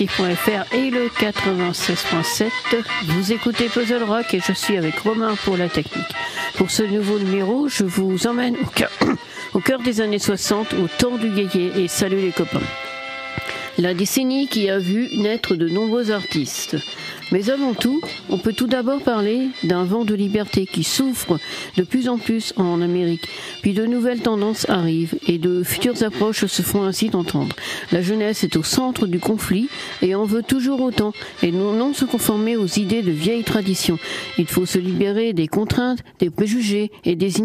et le 96.7. Vous écoutez Puzzle Rock et je suis avec Romain pour la technique. Pour ce nouveau numéro, je vous emmène au cœur, des années 60, au temps du yéyé et salut les copains. La décennie qui a vu naître de nombreux artistes. Mais avant tout, on peut tout d'abord parler d'un vent de liberté qui souffre de plus en plus en Amérique. Puis de nouvelles tendances arrivent et de futures approches se font ainsi entendre. La jeunesse est au centre du conflit et en veut toujours autant et non se conformer aux idées de vieilles traditions. Il faut se libérer des contraintes, des préjugés et des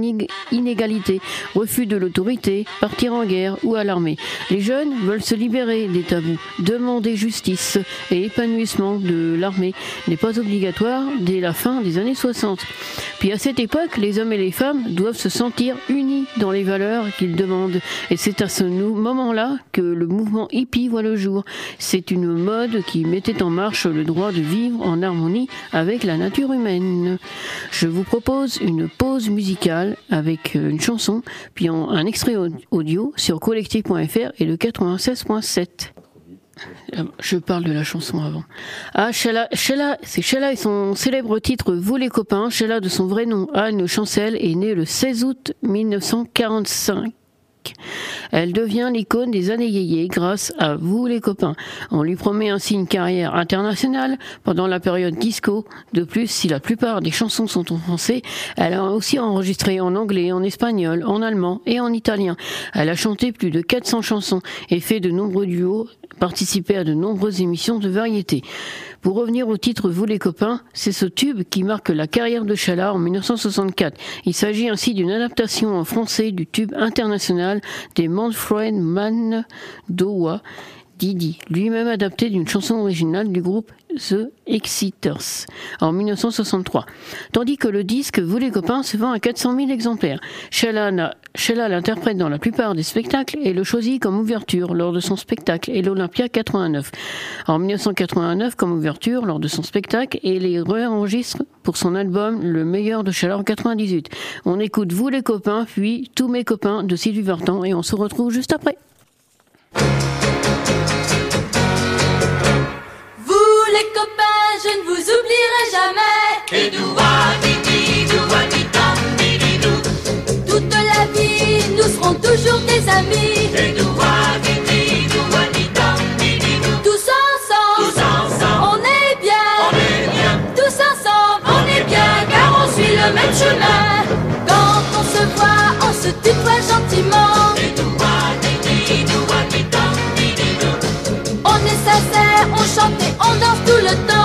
inégalités, refus de l'autorité, partir en guerre ou à l'armée. Les jeunes veulent se libérer des tabous, demander justice et épanouissement de l'armée n'est pas obligatoire dès la fin des années 60. Puis à cette époque, les hommes et les femmes doivent se sentir unis dans les valeurs qu'ils demandent. Et c'est à ce moment-là que le mouvement hippie voit le jour. C'est une mode qui mettait en marche le droit de vivre en harmonie avec la nature humaine. Je vous propose une pause musicale avec une chanson, puis un extrait audio sur collectif.fr et le 96.7. Je parle de la chanson avant. Ah, Sheila c'est Sheila et son célèbre titre Vous les copains. Sheila, de son vrai nom, Anne Chancel, est née le 16 août 1945. Elle devient l'icône des années yéyé grâce à vous les copains. On lui promet ainsi une carrière internationale pendant la période disco. De plus, si la plupart des chansons sont en français, elle a aussi enregistré en anglais, en espagnol, en allemand et en italien. Elle a chanté plus de 400 chansons et fait de nombreux duos, participé à de nombreuses émissions de variété. Pour revenir au titre Vous les copains, c'est ce tube qui marque la carrière de Chala en 1964. Il s'agit ainsi d'une adaptation en français du tube international des Manfred Man Dowa Didi, lui-même adapté d'une chanson originale du groupe The Exciters en 1963. Tandis que le disque Vous les copains se vend à 400 000 exemplaires. Sheila l'interprète dans la plupart des spectacles et le choisit comme ouverture lors de son spectacle et l'Olympia 89. En 1989 comme ouverture lors de son spectacle et les réenregistre pour son album Le meilleur de Sheila en 98. On écoute Vous les copains puis Tous mes copains de Sylvie Vartan et on se retrouve juste après. Copains, je ne vous oublierai jamais. Et Toute la vie, nous serons toujours des amis. Et tous ensemble, tous ensemble, on est bien. on est bien. Tous ensemble, on est bien, car on suit le même chemin. Quand on se voit, on se tutoie gentiment. On danse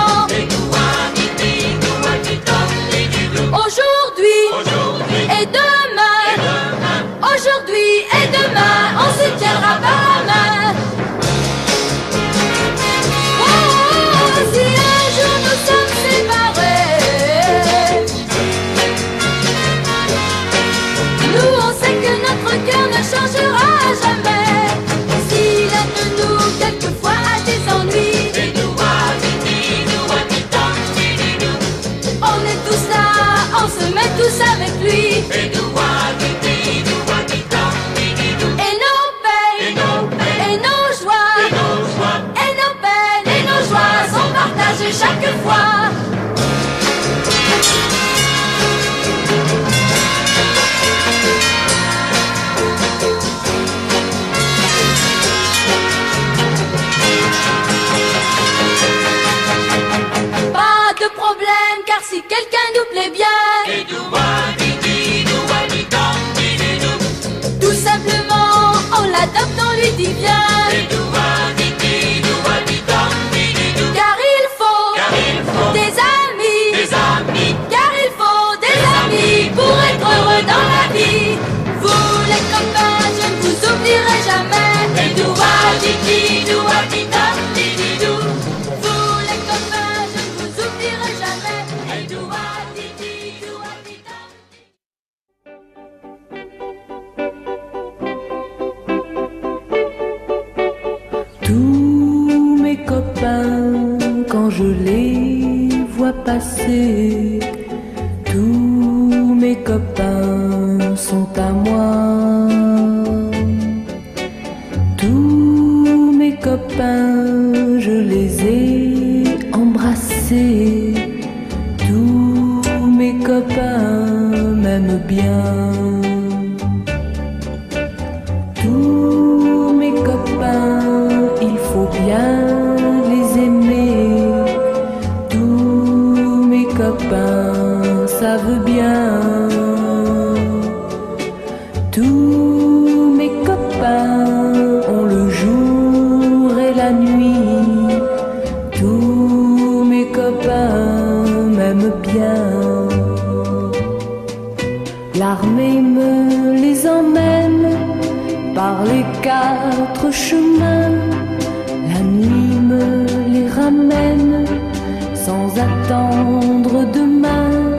demain.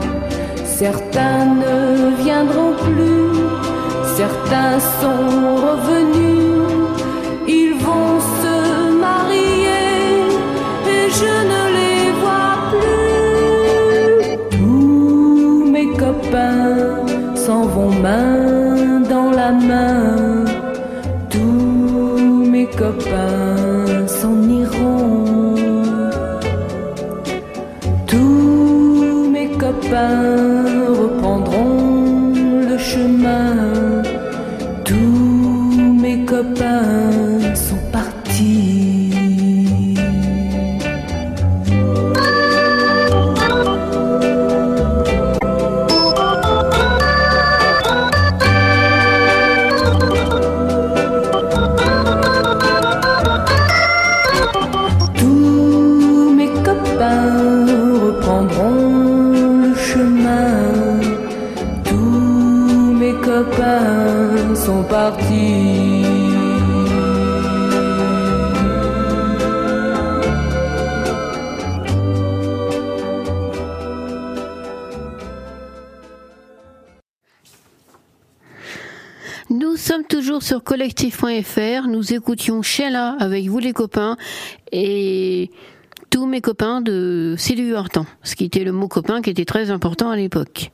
Certains ne viendront plus, certains sont sur collectif.fr. Nous écoutions Sheila avec vous les copains et tous mes copains de Sylvie Vartan, ce qui était le mot copain qui était très important à l'époque.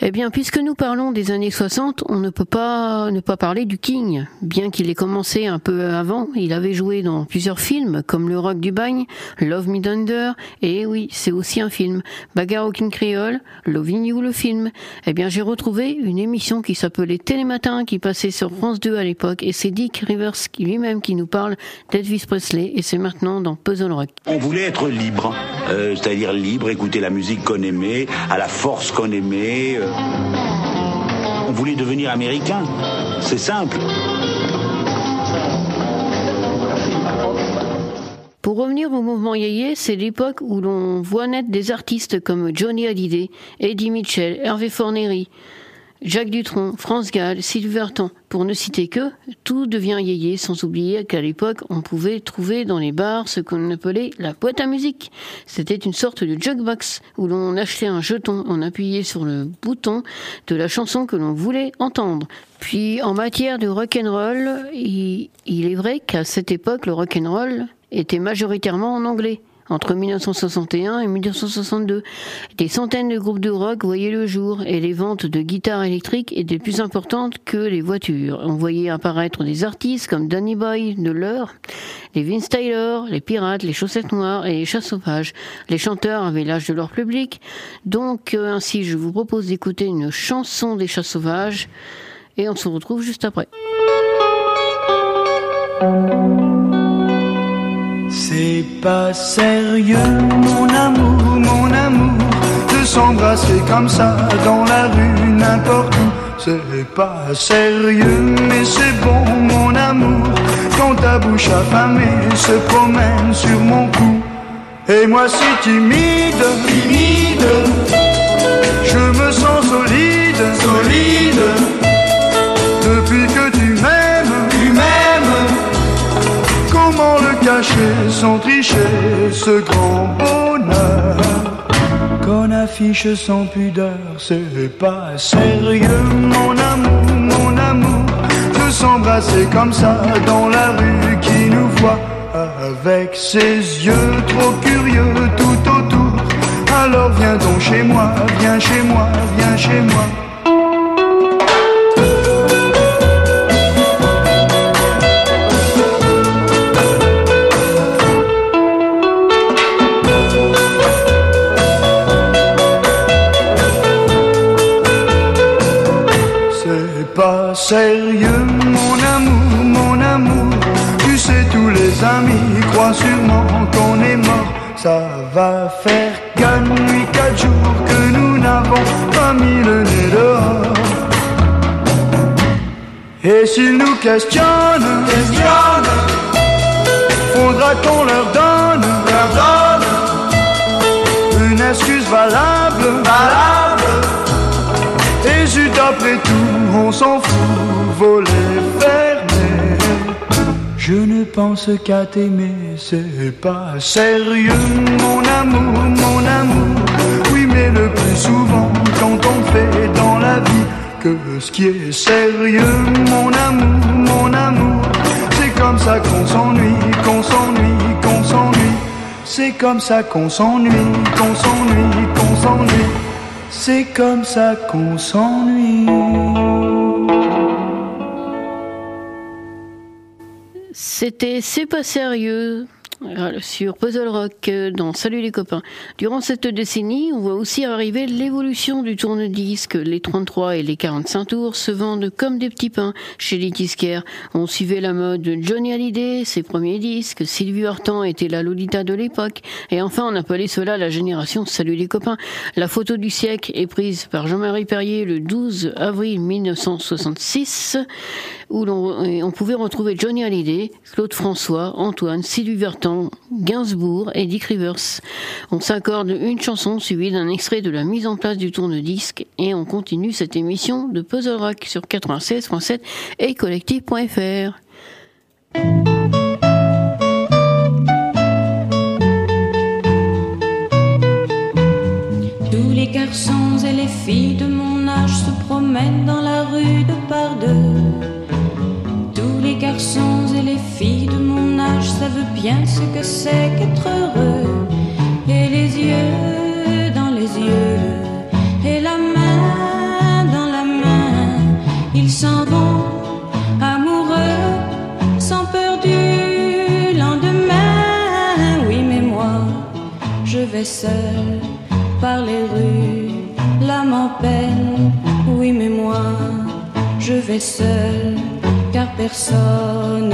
Eh bien, puisque nous parlons des années 60, on ne peut pas ne pas parler du King. Bien qu'il ait commencé un peu avant, il avait joué dans plusieurs films, comme Le Rock du Bagne, Love Me Thunder, et oui, c'est aussi un film, Bagarre au King Creole, Loving You le film. Eh bien, j'ai retrouvé une émission qui s'appelait Télématin, qui passait sur France 2 à l'époque, et c'est Dick Rivers lui-même qui nous parle d'Elvis Presley, et c'est maintenant dans Puzzle Rock. On voulait être libre, euh, c'est-à-dire libre, écouter la musique qu'on aimait, à la force qu'on aimait. euh. On voulait devenir américain, c'est simple. Pour revenir au mouvement yéyé, c'est l'époque où l'on voit naître des artistes comme Johnny Hallyday, Eddie Mitchell, Hervé Fornery, Jacques Dutronc, France Gall, Sylvie Vartan, pour ne citer que, tout devient yéyé, sans oublier qu'à l'époque, on pouvait trouver dans les bars ce qu'on appelait la boîte à musique. C'était une sorte de jukebox où l'on achetait un jeton, on appuyait sur le bouton de la chanson que l'on voulait entendre. Puis, en matière de rock'n'roll, il est vrai qu'à cette époque, le rock'n'roll était majoritairement en anglais. Entre 1961 et 1962, des centaines de groupes de rock voyaient le jour et les ventes de guitares électriques étaient plus importantes que les voitures. On voyait apparaître des artistes comme Danny Boy de l'heure, les Vince Tyler, les Pirates, les Chaussettes Noires et les Chats Sauvages. Les chanteurs avaient l'âge de leur public, donc euh, ainsi je vous propose d'écouter une chanson des Chats Sauvages et on se retrouve juste après. C'est pas sérieux, mon amour, mon amour, de s'embrasser comme ça dans la rue, n'importe où. C'est pas sérieux, mais c'est bon, mon amour, quand ta bouche affamée se promène sur mon cou. Et moi si timide, timide, je me sens solide, solide, cacher sans tricher ce grand bonheur qu'on affiche sans pudeur C'est pas sérieux mon amour, mon amour De s'embrasser comme ça dans la rue qui nous voit Avec ses yeux trop curieux tout autour. Alors viens donc chez moi, viens chez moi, viens chez moi sérieux, mon amour, mon amour. Tu sais, tous les amis croient sûrement qu'on est mort. Ça va faire quatre nuits, quatre jours que nous n'avons pas mis le nez dehors. Et s'ils nous questionnent, questionnent faudra qu'on leur donne, leur donne une excuse valable, valable. Après tout, on s'en fout, voler, fermer. Je ne pense qu'à t'aimer, c'est pas sérieux, mon amour, mon amour. Oui, mais le plus souvent, quand on fait dans la vie que ce qui est sérieux, mon amour, mon amour. C'est comme ça qu'on s'ennuie, qu'on s'ennuie, qu'on s'ennuie. C'est comme ça qu'on s'ennuie, qu'on s'ennuie, qu'on s'ennuie. C'est comme ça qu'on s'ennuie. C'était C'est pas sérieux sur Puzzle Rock euh, dans Salut les copains. Durant cette décennie, on voit aussi arriver l'évolution du tourne-disque. Les 33 et les 45 tours se vendent comme des petits pains chez les disquaires. On suivait la mode de Johnny Hallyday, ses premiers disques. Sylvie Vartan était la Lolita de l'époque. Et enfin, on appelait cela la génération Salut les copains. La photo du siècle est prise par Jean-Marie Perrier le 12 avril 1966 où l'on pouvait retrouver Johnny Hallyday, Claude François, Antoine, Sylvie Vartan, Gainsbourg et Dick Rivers. On s'accorde une chanson suivie d'un extrait de la mise en place du tourne-disque et on continue cette émission de Puzzle Rock sur 96.7 et collectif.fr. Tous les garçons et les filles de mon âge se promènent dans la rue de par deux filles de mon âge savent bien ce que c'est qu'être heureux. Et les yeux dans les yeux, et la main dans la main, ils s'en vont amoureux, sans peur du lendemain. Oui, mais moi, je vais seul par les rues, l'âme en peine. Oui, mais moi, je vais seul car personne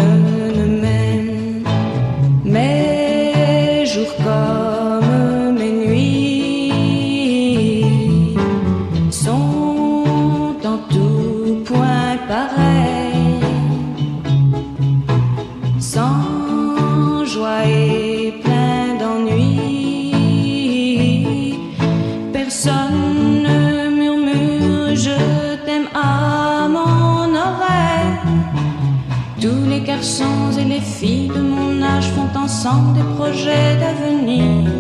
ensemble des projets d'avenir.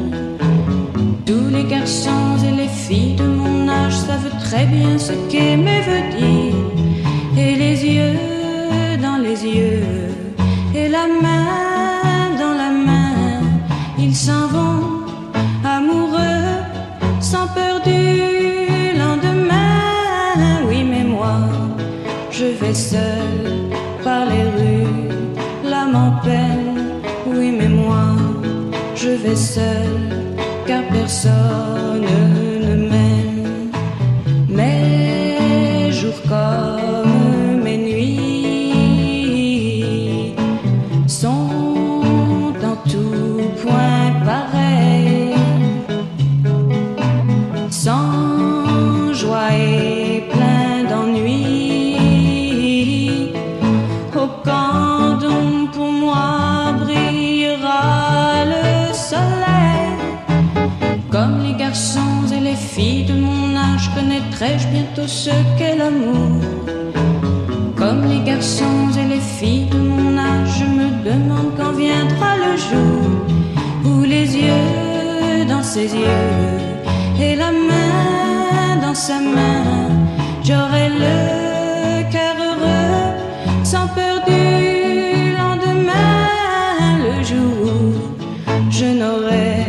Tous les garçons et les filles de mon âge savent très bien ce qu'aimer veut dire. Je ce qu'est l'amour. Comme les garçons et les filles de mon âge je me demande quand viendra le jour Où les yeux dans ses yeux et la main dans sa main J'aurai le cœur heureux sans peur du lendemain, le jour où je n'aurai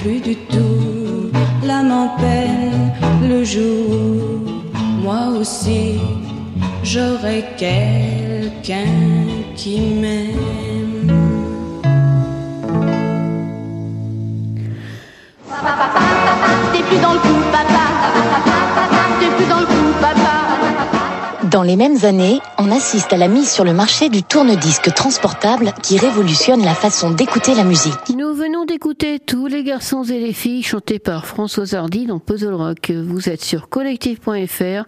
plus du tout l'âme en peine, le jour moi aussi j'aurai quelqu'un qui m'aime. Le coup, papa. T'es plus dans le coup, papa. Dans les mêmes années, on assiste à la mise sur le marché du tourne-disque transportable qui révolutionne la façon d'écouter la musique. Nous venons d'écouter Tous les garçons et les filles chantés par Françoise Hardy dans Puzzle Rock. Vous êtes sur collectif.fr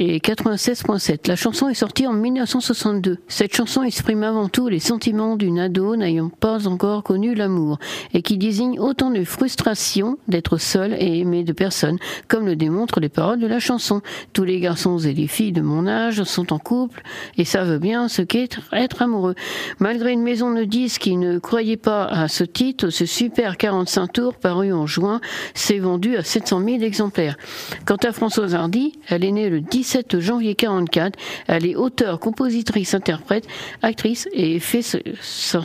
et 96.7. La chanson est sortie en 1962. Cette chanson exprime avant tout les sentiments d'une ado n'ayant pas encore connu l'amour et qui désigne autant de frustration d'être seule et aimée de personne, comme le démontrent les paroles de la chanson. Tous les garçons et les filles de mon âge sont en couple et savent bien ce qu'est être amoureux. Malgré une maison de disques qui ne croyait pas à ce titre, ce super 45 tours paru en juin s'est vendu à 700 000 exemplaires. Quant à Françoise Hardy, elle est née le 10 17 janvier 44. Elle est auteure, compositrice, interprète, actrice et fait sa,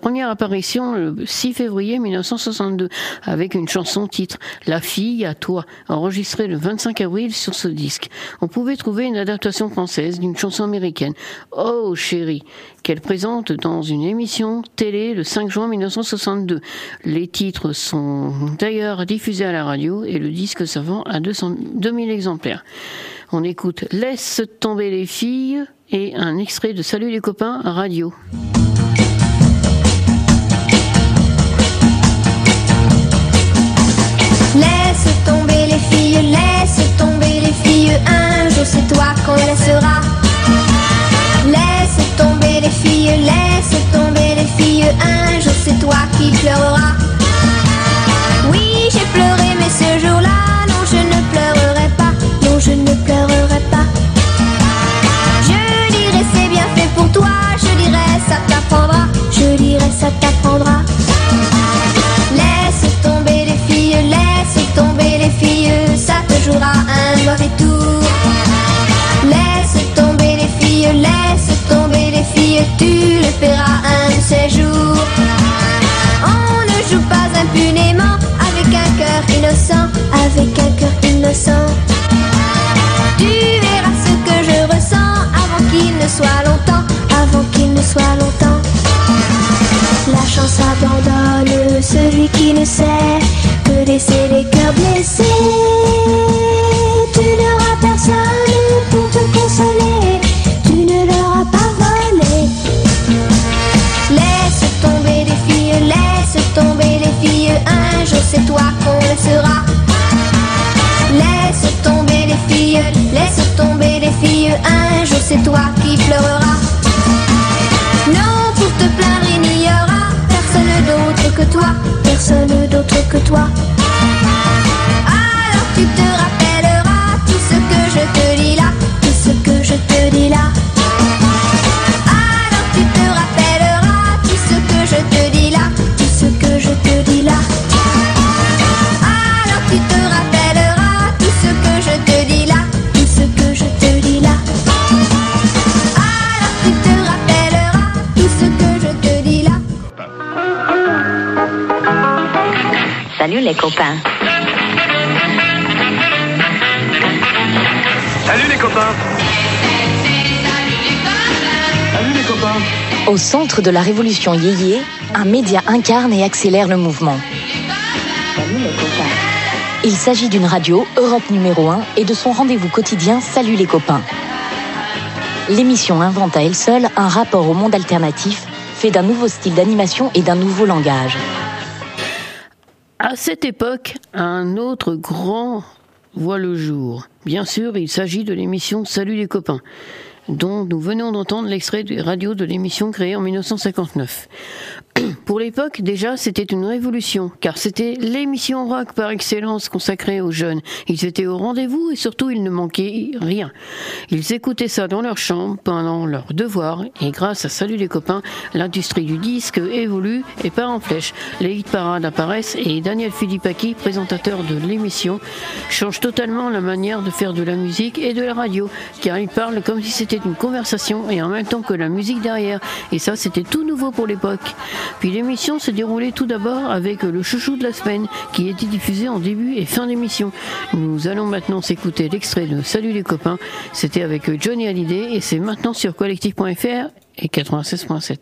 première apparition le 6 février 1962 avec une chanson titre La fille à toi, enregistrée le 25 avril sur ce disque. On pouvait trouver une adaptation française d'une chanson américaine, Oh chérie, qu'elle présente dans une émission télé le 5 juin 1962. Les titres sont d'ailleurs diffusés à la radio et le disque vend à 200, 2000 exemplaires. On écoute Laisse tomber les filles et un extrait de Salut les copains radio. Laisse tomber les filles, laisse tomber les filles, un jour c'est toi qu'on laissera. Laisse tomber les filles, laisse tomber les filles, un jour c'est toi qui pleureras. Oui, j'ai pleuré, mais ce jour-là, ça t'apprendra. C'est toi Salut les copains. Salut les copains Salut les copains Au centre de la révolution yéyé, un média incarne et accélère le mouvement. Il s'agit d'une radio, Europe numéro 1, et de son rendez-vous quotidien Salut les copains. L'émission invente à elle seule un rapport au monde alternatif, fait d'un nouveau style d'animation et d'un nouveau langage. À cette époque, un autre grand voit le jour. Bien sûr, il s'agit de l'émission Salut les copains, dont nous venons d'entendre l'extrait radio de l'émission créée en 1959. Pour l'époque, déjà, c'était une révolution, car c'était l'émission rock par excellence consacrée aux jeunes. Ils étaient au rendez-vous et surtout, ils ne manquaient rien. Ils écoutaient ça dans leur chambre pendant leurs devoirs et grâce à Salut les copains, l'industrie du disque évolue et part en flèche. Les hit parades apparaissent et Daniel Philippaki, présentateur de l'émission, change totalement la manière de faire de la musique et de la radio, car il parle comme si c'était une conversation et en même temps que la musique derrière. Et ça, c'était tout nouveau pour l'époque. Puis l'émission se déroulait tout d'abord avec le chouchou de la semaine qui était diffusé en début et fin d'émission. Nous allons maintenant s'écouter l'extrait de Salut les copains. C'était avec Johnny Hallyday et c'est maintenant sur collectif.fr et 96.7.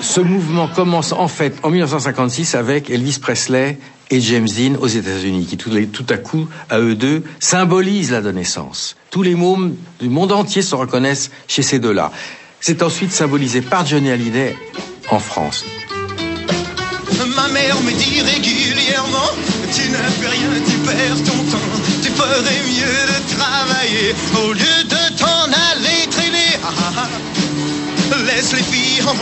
Ce mouvement commence en fait en 1956 avec Elvis Presley et James Dean aux États-Unis, qui tout, à coup, à eux deux, symbolisent l'adolescence. Tous les mômes du monde entier se reconnaissent chez ces deux-là. C'est ensuite symbolisé par Johnny Hallyday en France. Ma mère me dit régulièrement Tu ne fais rien, tu perds ton temps Tu ferais mieux de travailler Au lieu de t'en aller traîner ah, ah, ah. Laisse les filles en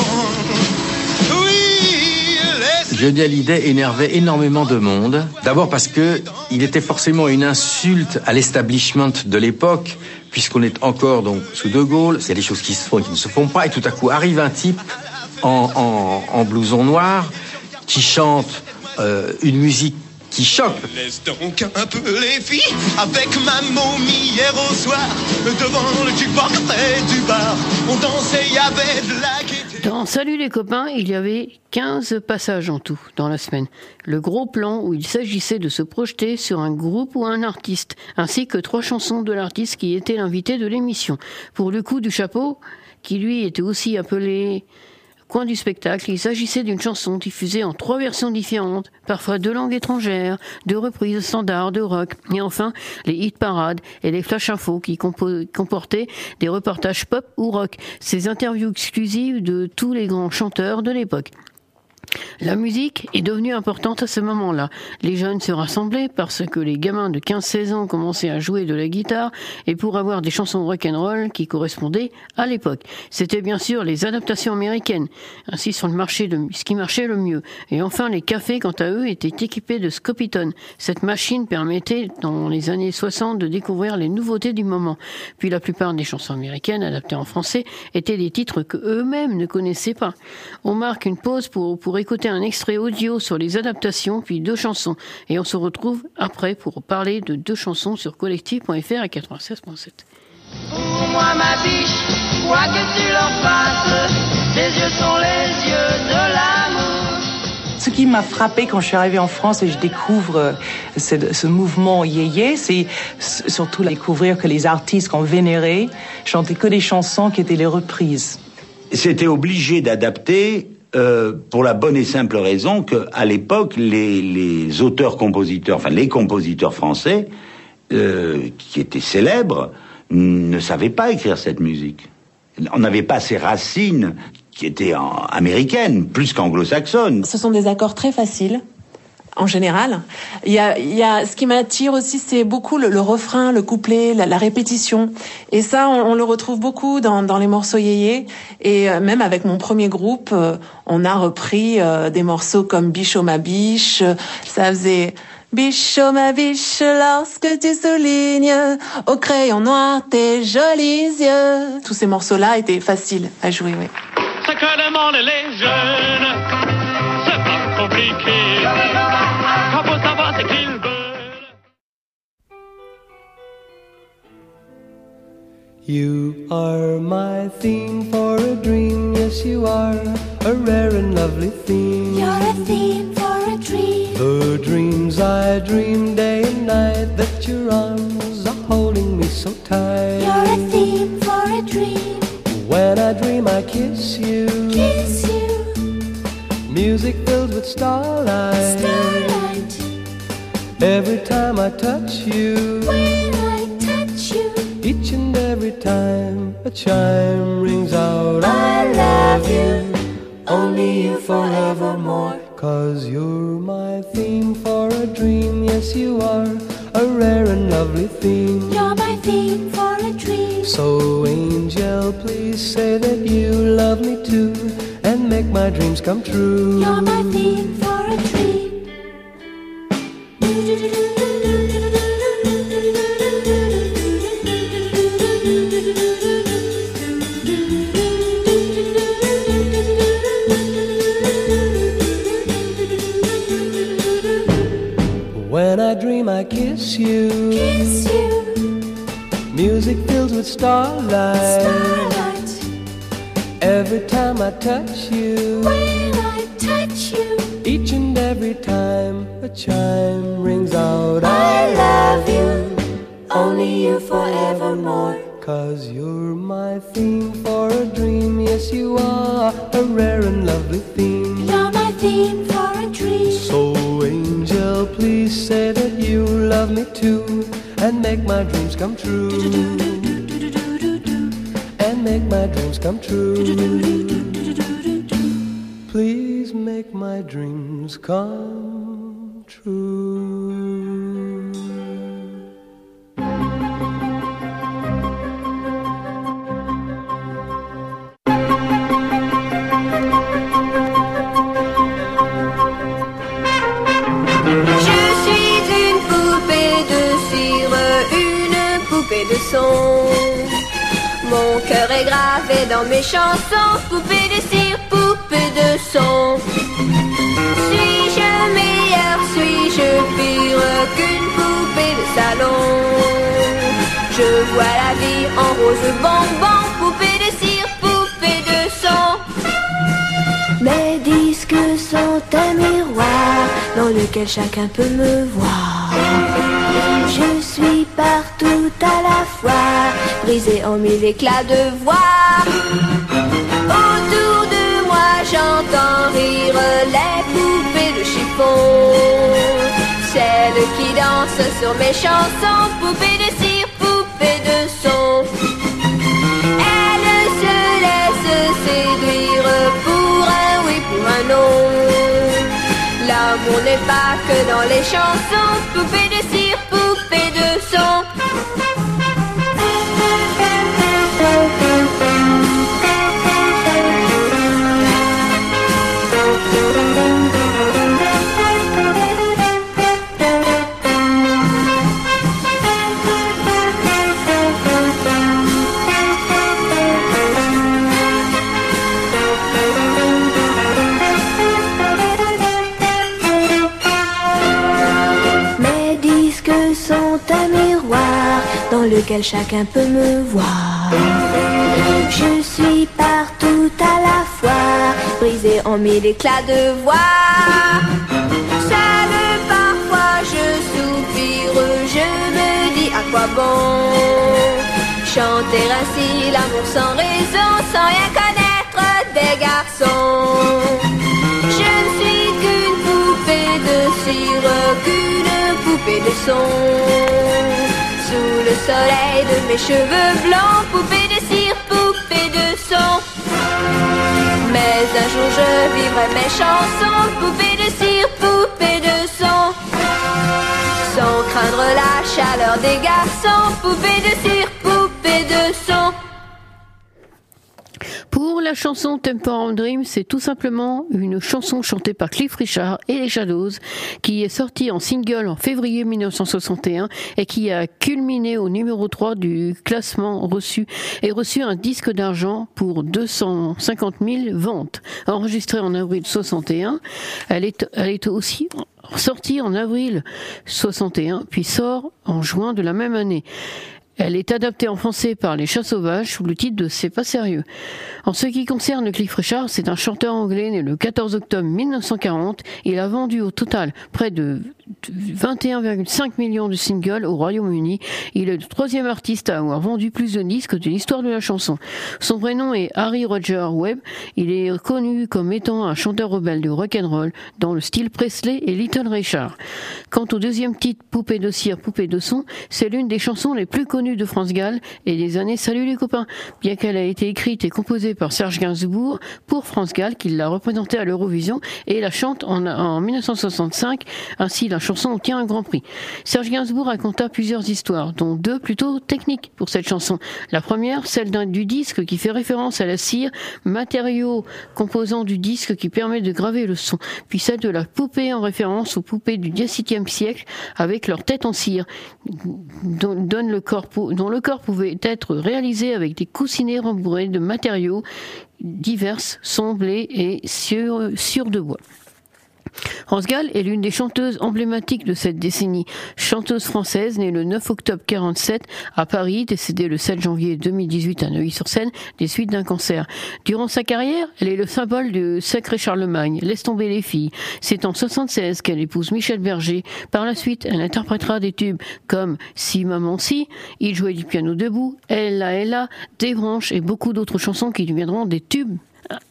Oui, laisse Johnny Hallyday énervait énormément de monde. D'abord parce que il était forcément une insulte à l'establishment de l'époque, puisqu'on est encore donc sous De Gaulle. Il y a des choses qui se font et qui ne se font pas, et tout à coup arrive un type en, en, en blouson noir qui chante euh, une musique qui choque. Laisse donc un peu les filles avec ma momie hier au soir devant le jukebox près du bar. On dansait, il y avait de la gaieté. Dans Salut les copains, il y avait 15 passages en tout dans la semaine. Le gros plan où il s'agissait de se projeter sur un groupe ou un artiste, ainsi que trois chansons de l'artiste qui était l'invité de l'émission. Pour le coup du chapeau, qui lui était aussi appelé coin du spectacle, il s'agissait d'une chanson diffusée en trois versions différentes, parfois de langues étrangères, de reprises standards, de rock, et enfin les hit parades et les flash infos qui comportaient des reportages pop ou rock, ces interviews exclusives de tous les grands chanteurs de l'époque. La musique est devenue importante à ce moment-là. Les jeunes se rassemblaient parce que les gamins de 15-16 ans commençaient à jouer de la guitare et pour avoir des chansons rock'n'roll qui correspondaient à l'époque. C'était bien sûr les adaptations américaines, ainsi sur le marché de ce qui marchait le mieux. Et enfin, les cafés, quant à eux, étaient équipés de Scopitone. Cette machine permettait, dans les années 60, de découvrir les nouveautés du moment. Puis la plupart des chansons américaines adaptées en français étaient des titres que eux-mêmes ne connaissaient pas. On marque une pause pour écouter un extrait audio sur les adaptations, puis deux chansons. Et on se retrouve après pour parler de deux chansons sur collectif.fr à 96.7. Pour moi, ma biche, quoi que tu leur fasses, tes yeux sont les yeux de l'amour. Ce qui m'a frappé quand je suis arrivée en France et je découvre euh, ce, ce mouvement yéyé, c'est surtout découvrir que les artistes qu'on vénérait chantaient que des chansons qui étaient les reprises. C'était obligé d'adapter euh, pour la bonne et simple raison qu'à l'époque, les, auteurs-compositeurs, enfin les compositeurs français, euh, qui étaient célèbres, ne savaient pas écrire cette musique. On n'avait pas ces racines qui étaient en, américaines, plus qu'anglo-saxonnes. Ce sont des accords très faciles en général. Il y a, il y a ce qui m'attire aussi, c'est beaucoup le, le, refrain, le couplet, la, la répétition. Et ça, on, on, le retrouve beaucoup dans, dans les morceaux yéyé. Et euh, même avec mon premier groupe, euh, on a repris euh, des morceaux comme Bichot ma biche. Ça faisait Bichot ma biche, lorsque tu soulignes au crayon noir tes jolis yeux. Tous ces morceaux-là étaient faciles à jouer, oui. You are my theme for a dream, yes you are a rare and lovely theme. You're a theme for a dream. The dreams I dream day and night that your arms are holding me so tight. You're a theme for a dream. When I dream I kiss you. Kiss you. Music filled with starlight. Starlight. Every time I touch you. Time a chime rings out. I love you. Only you forevermore. Cause you're my theme for a dream, yes you are a rare and lovely theme. You're my theme for a dream. So angel, please say that you love me too and make my dreams come true. You're my theme for a dream. Kiss you. Kiss you. Music filled with starlight. Starlight. Every time I touch you. When I touch you. Each and every time a chime rings out. I love you. Only you forevermore. Cause you're my theme for a dream, yes you are a rare and lovely theme. You're my theme please say that you love me too and make my dreams come true. And make my dreams come true. Please make my dreams come true. Mon cœur est gravé dans mes chansons, poupée de cire, poupée de son. Suis-je meilleure, suis-je pire qu'une poupée de salon? Je vois la vie en rose bonbon, poupée de cire, poupée de son. Mes disques sont un miroir dans lequel chacun peut me voir. Je suis partout à la fois, brisé en mille éclats de voix. Autour de moi j'entends rire les poupées de chiffon. Celles qui dansent sur mes chansons, poupées de cire, poupées de son. Elles se laissent séduire pour un oui, pour un non. L'amour n'est pas que dans les chansons, poupée de cire, dans lequel chacun peut me voir. Je suis partout à la fois, brisé en mille éclats de voix. Seul parfois je soupire, je me dis à quoi bon chanter ainsi l'amour sans raison, sans rien connaître des garçons. Je ne suis qu'une poupée de cire, qu'une poupée de son. Sous le soleil de mes cheveux blancs, poupée de cire, poupée de son. Mais un jour je vivrai mes chansons, poupée de cire, poupée de son. Sans craindre la chaleur des garçons, poupée de cire, poupée de son. Pour la chanson Temporary Dream, c'est tout simplement une chanson chantée par Cliff Richard et les Shadows, qui est sortie en single en février 1961 et qui a culminé au numéro 3 du classement reçu et reçu un disque d'argent pour 250 000 ventes. Enregistrée en avril 61, elle est, elle est aussi sortie en avril 61, puis sort en juin de la même année. Elle est adaptée en français par Les Chats Sauvages sous le titre de C'est pas sérieux. En ce qui concerne Cliff Richard, c'est un chanteur anglais né le 14 octobre 1940. Il a vendu au total près de 21,5 millions de singles au Royaume-Uni. Il est le troisième artiste à avoir vendu plus de disques de l'histoire de la chanson. Son vrai nom est Harry Roger Webb. Il est connu comme étant un chanteur rebelle de rock'n'roll dans le style Presley et Little Richard. Quant au deuxième titre, Poupée de cire, Poupée de son, c'est l'une des chansons les plus connues de France Gall et des années Salut les copains. Bien qu'elle ait été écrite et composée par Serge Gainsbourg pour France Gall, qui l'a représentée à l'Eurovision et la chante en, en 1965. Ainsi, la chanson obtient un grand prix. Serge Gainsbourg raconta plusieurs histoires, dont deux plutôt techniques pour cette chanson. La première, celle du disque qui fait référence à la cire, matériau composant du disque qui permet de graver le son. Puis celle de la poupée en référence aux poupées du XVIIe siècle avec leur tête en cire, dont, le corps, pouvait être réalisé avec des coussinets rembourrés de matériaux divers, somblés et sur de bois. France Gall est l'une des chanteuses emblématiques de cette décennie. Chanteuse française née le 9 octobre 47 à Paris, décédée le 7 janvier 2018 à Neuilly-sur-Seine des suites d'un cancer. Durant sa carrière, elle est le symbole du sacré Charlemagne. Laisse tomber les filles. C'est en 76 qu'elle épouse Michel Berger. Par la suite, elle interprétera des tubes comme Si maman si, Il jouait du piano debout, Elle là, elle là, Des branches et beaucoup d'autres chansons qui deviendront des tubes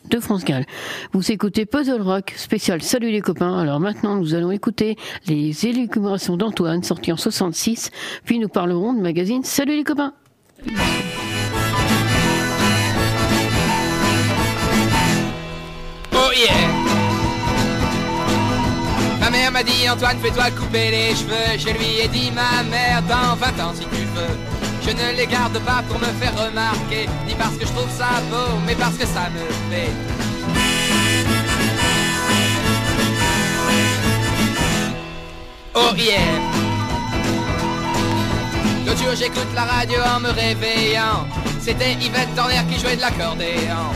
de France Gall. Vous écoutez Puzzle Rock spécial Salut les copains. Alors maintenant, nous allons écouter les élucubrations d'Antoine sorties en 66, puis nous parlerons de magazine Salut les copains. Oh yeah Ma mère m'a dit Antoine fais-toi couper les cheveux Je lui ai dit ma mère dans 20 ans si tu veux Je ne les garde pas pour me faire remarquer Ni parce que je trouve ça beau mais parce que ça me plaît. Oh yeah L'autre j'écoute la radio en me réveillant. C'était Yvette Torner qui jouait de l'accordéon.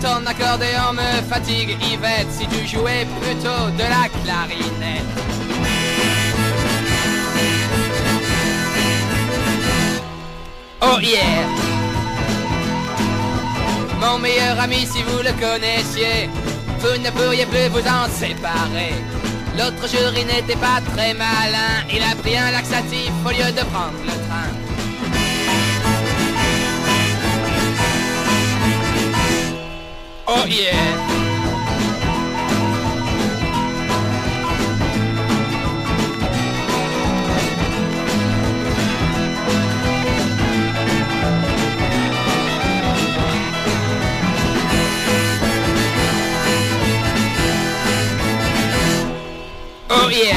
Ton accordéon me fatigue, Yvette, si tu jouais plutôt de la clarinette. Oh yeah! Mon meilleur ami, si vous le connaissiez, vous ne pourriez plus vous en séparer. L'autre jour, il n'était pas très malin, il a pris un laxatif au lieu de prendre le train. Oh yeah! Yeah!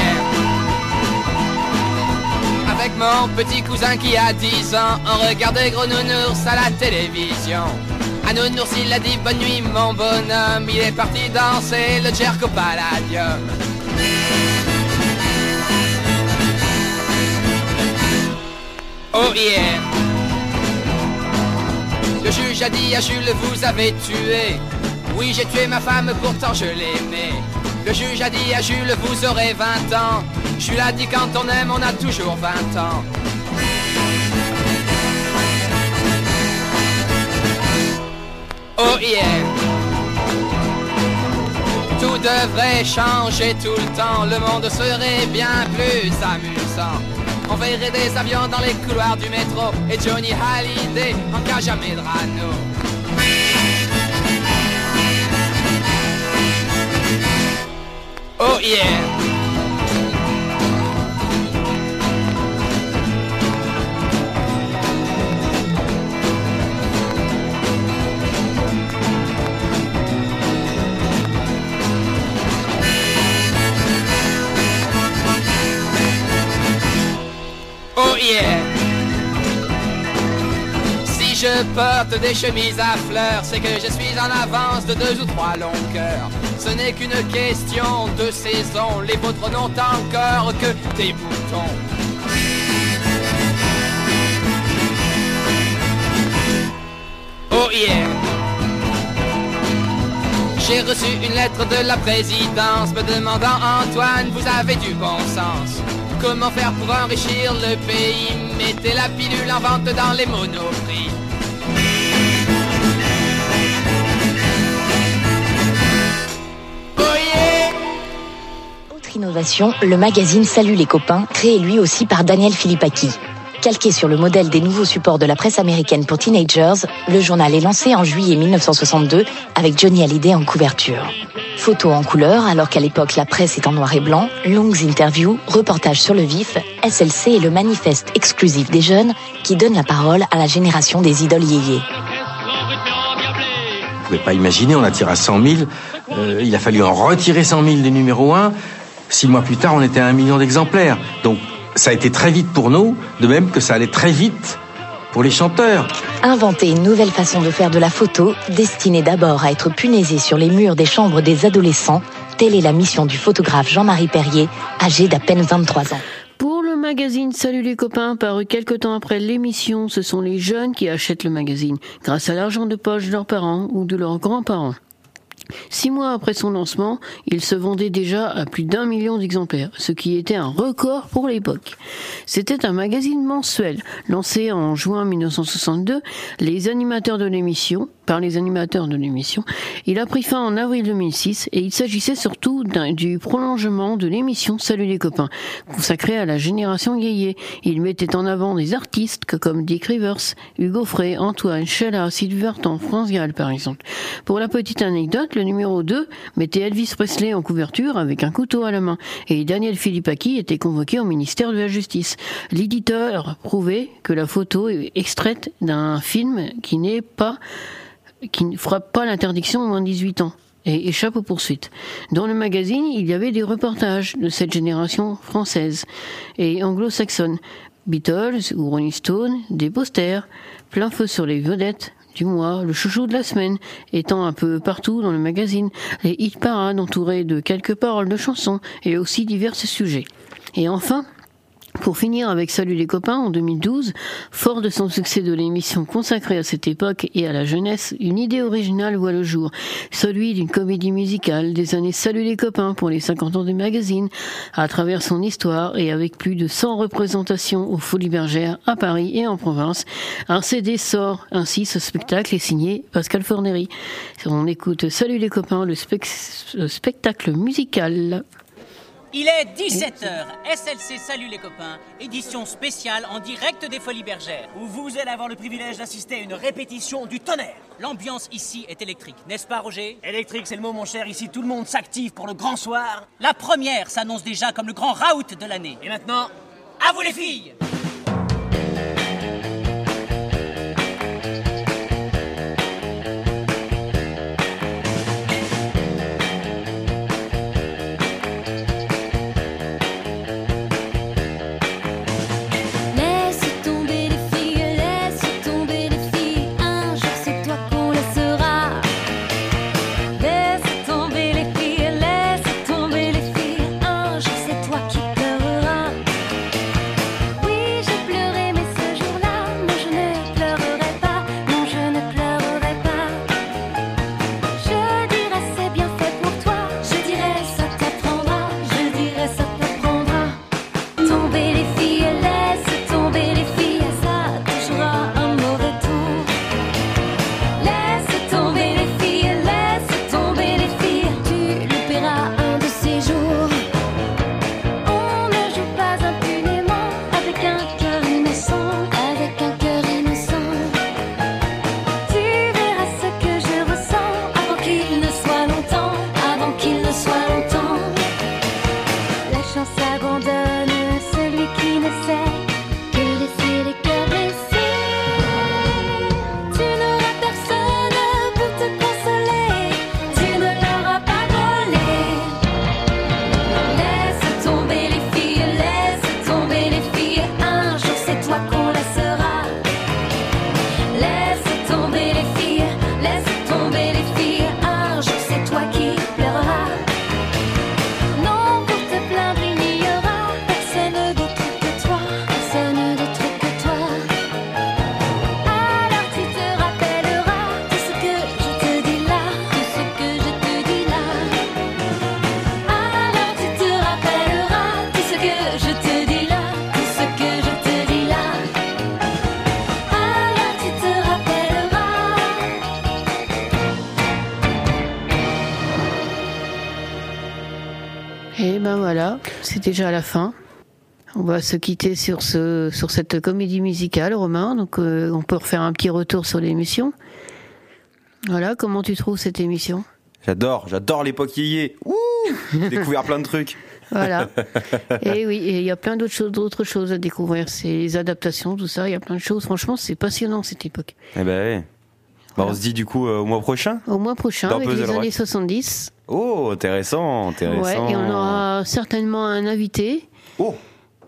Avec mon petit cousin qui a 10 ans, on regardait Gros Nounours à la télévision. À Nounours, il a dit bonne nuit mon bonhomme, il est parti danser le Jerko Palladium. Oh! Le juge a dit à Jules, vous avez tué. Oui, j'ai tué ma femme, pourtant je l'aimais. Le juge a dit à Jules, vous aurez 20 ans. Jules a dit quand on aime, on a toujours 20 ans. Oh! Tout devrait changer tout le temps, le monde serait bien plus amusant. On verrait des avions dans les couloirs du métro et Johnny Hallyday en cas jamais de Oh yeah! Oh yeah! Je porte des chemises à fleurs, c'est que je suis en avance de deux ou trois longueurs. Ce n'est qu'une question de saison, les vôtres n'ont encore que des boutons. Oh yeah! J'ai reçu une lettre de la présidence me demandant Antoine, vous avez du bon sens. Comment faire pour enrichir le pays? Mettez la pilule en vente dans les monoprix. Le magazine Salut les copains, créé lui aussi par Daniel Philippaki. Calqué sur le modèle des nouveaux supports de la presse américaine pour teenagers, le journal est lancé en juillet 1962 avec Johnny Hallyday en couverture. Photos en couleur, alors qu'à l'époque la presse est en noir et blanc, longues interviews, reportages sur le vif, SLC est le manifeste exclusif des jeunes qui donne la parole à la génération des idoles yéyés. Vous pouvez pas imaginer, on a tiré à 100 000. euh, il a fallu en retirer 100 000 des numéros 1. Six mois plus tard, on était à un million d'exemplaires. Donc, ça a été très vite pour nous, de même que ça allait très vite pour les chanteurs. Inventer une nouvelle façon de faire de la photo, destinée d'abord à être punaisée sur les murs des chambres des adolescents, telle est la mission du photographe Jean-Marie Perrier, âgé d'à peine 23 ans. Pour le magazine Salut les copains, paru quelque temps après l'émission, ce sont les jeunes qui achètent le magazine, grâce à l'argent de poche de leurs parents ou de leurs grands-parents. Six mois après son lancement, il se vendait déjà à plus d'un million d'exemplaires, ce qui était un record pour l'époque. C'était un magazine mensuel, lancé en juin 1962, les animateurs de l'émission, par les animateurs de l'émission. Il a pris fin en avril 2006 et il s'agissait surtout du prolongement de l'émission Salut les copains, consacrée à la génération yéyé. Il mettait en avant des artistes comme Dick Rivers, Hugo Frey, Antoine, Sheila, Sylvie Vartan, France Gall par exemple. Pour la petite anecdote, le numéro 2 mettait Elvis Presley en couverture avec un couteau à la main et Daniel Philippaki était convoqué au ministère de la Justice. L'éditeur prouvait que la photo est extraite d'un film qui n'est pas qui ne frappe pas l'interdiction au moins de 18 ans et échappe aux poursuites. Dans le magazine, il y avait des reportages de cette génération française et anglo-saxonne. Beatles ou Rolling Stone, des posters, plein feu sur les vedettes du mois, le chouchou de la semaine, étant un peu partout dans le magazine, les hit parades entourés de quelques paroles de chansons et aussi divers sujets. Et enfin, pour finir avec Salut les copains en 2012, fort de son succès de l'émission consacrée à cette époque et à la jeunesse, une idée originale voit le jour, celui d'une comédie musicale des années Salut les copains pour les 50 ans du magazine, à travers son histoire et avec plus de 100 représentations aux Folies Bergères à Paris et en province. Un CD sort ainsi, ce spectacle est signé Pascal Fornery. On écoute Salut les copains, le, le spectacle musical. Il est 17h, SLC Salut les copains, édition spéciale en direct des Folies Bergères. Où vous allez avoir le privilège d'assister à une répétition du tonnerre. L'ambiance ici est électrique, n'est-ce pas Roger? Électrique, c'est le mot mon cher, ici tout le monde s'active pour le grand soir. La première s'annonce déjà comme le grand raout de l'année. Et maintenant, à vous les filles Et ben voilà, c'est déjà la fin. On va se quitter sur ce sur cette comédie musicale, Romain. Donc euh, on peut refaire un petit retour sur l'émission. Voilà, comment tu trouves cette émission? J'adore, j'adore l'époque yéyé. Ouh découvert plein de trucs. Voilà. et oui, il y a plein d'autres choses, d'autres choses à découvrir. C'est les adaptations, tout ça. Il y a plein de choses. Franchement, c'est passionnant cette époque. Eh ben. Bah, on se dit du coup euh, au mois prochain. Au mois prochain, Dans avec Puzzle les Rock. années 70. Oh, intéressant, intéressant. Ouais, et on aura certainement un invité. Oh,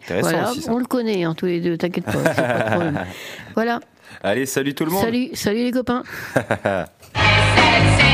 intéressant Voilà, aussi ça. on le connaît, hein, tous les deux, t'inquiète pas, pas de problème. Voilà. Allez, salut tout le monde. Salut, salut les copains.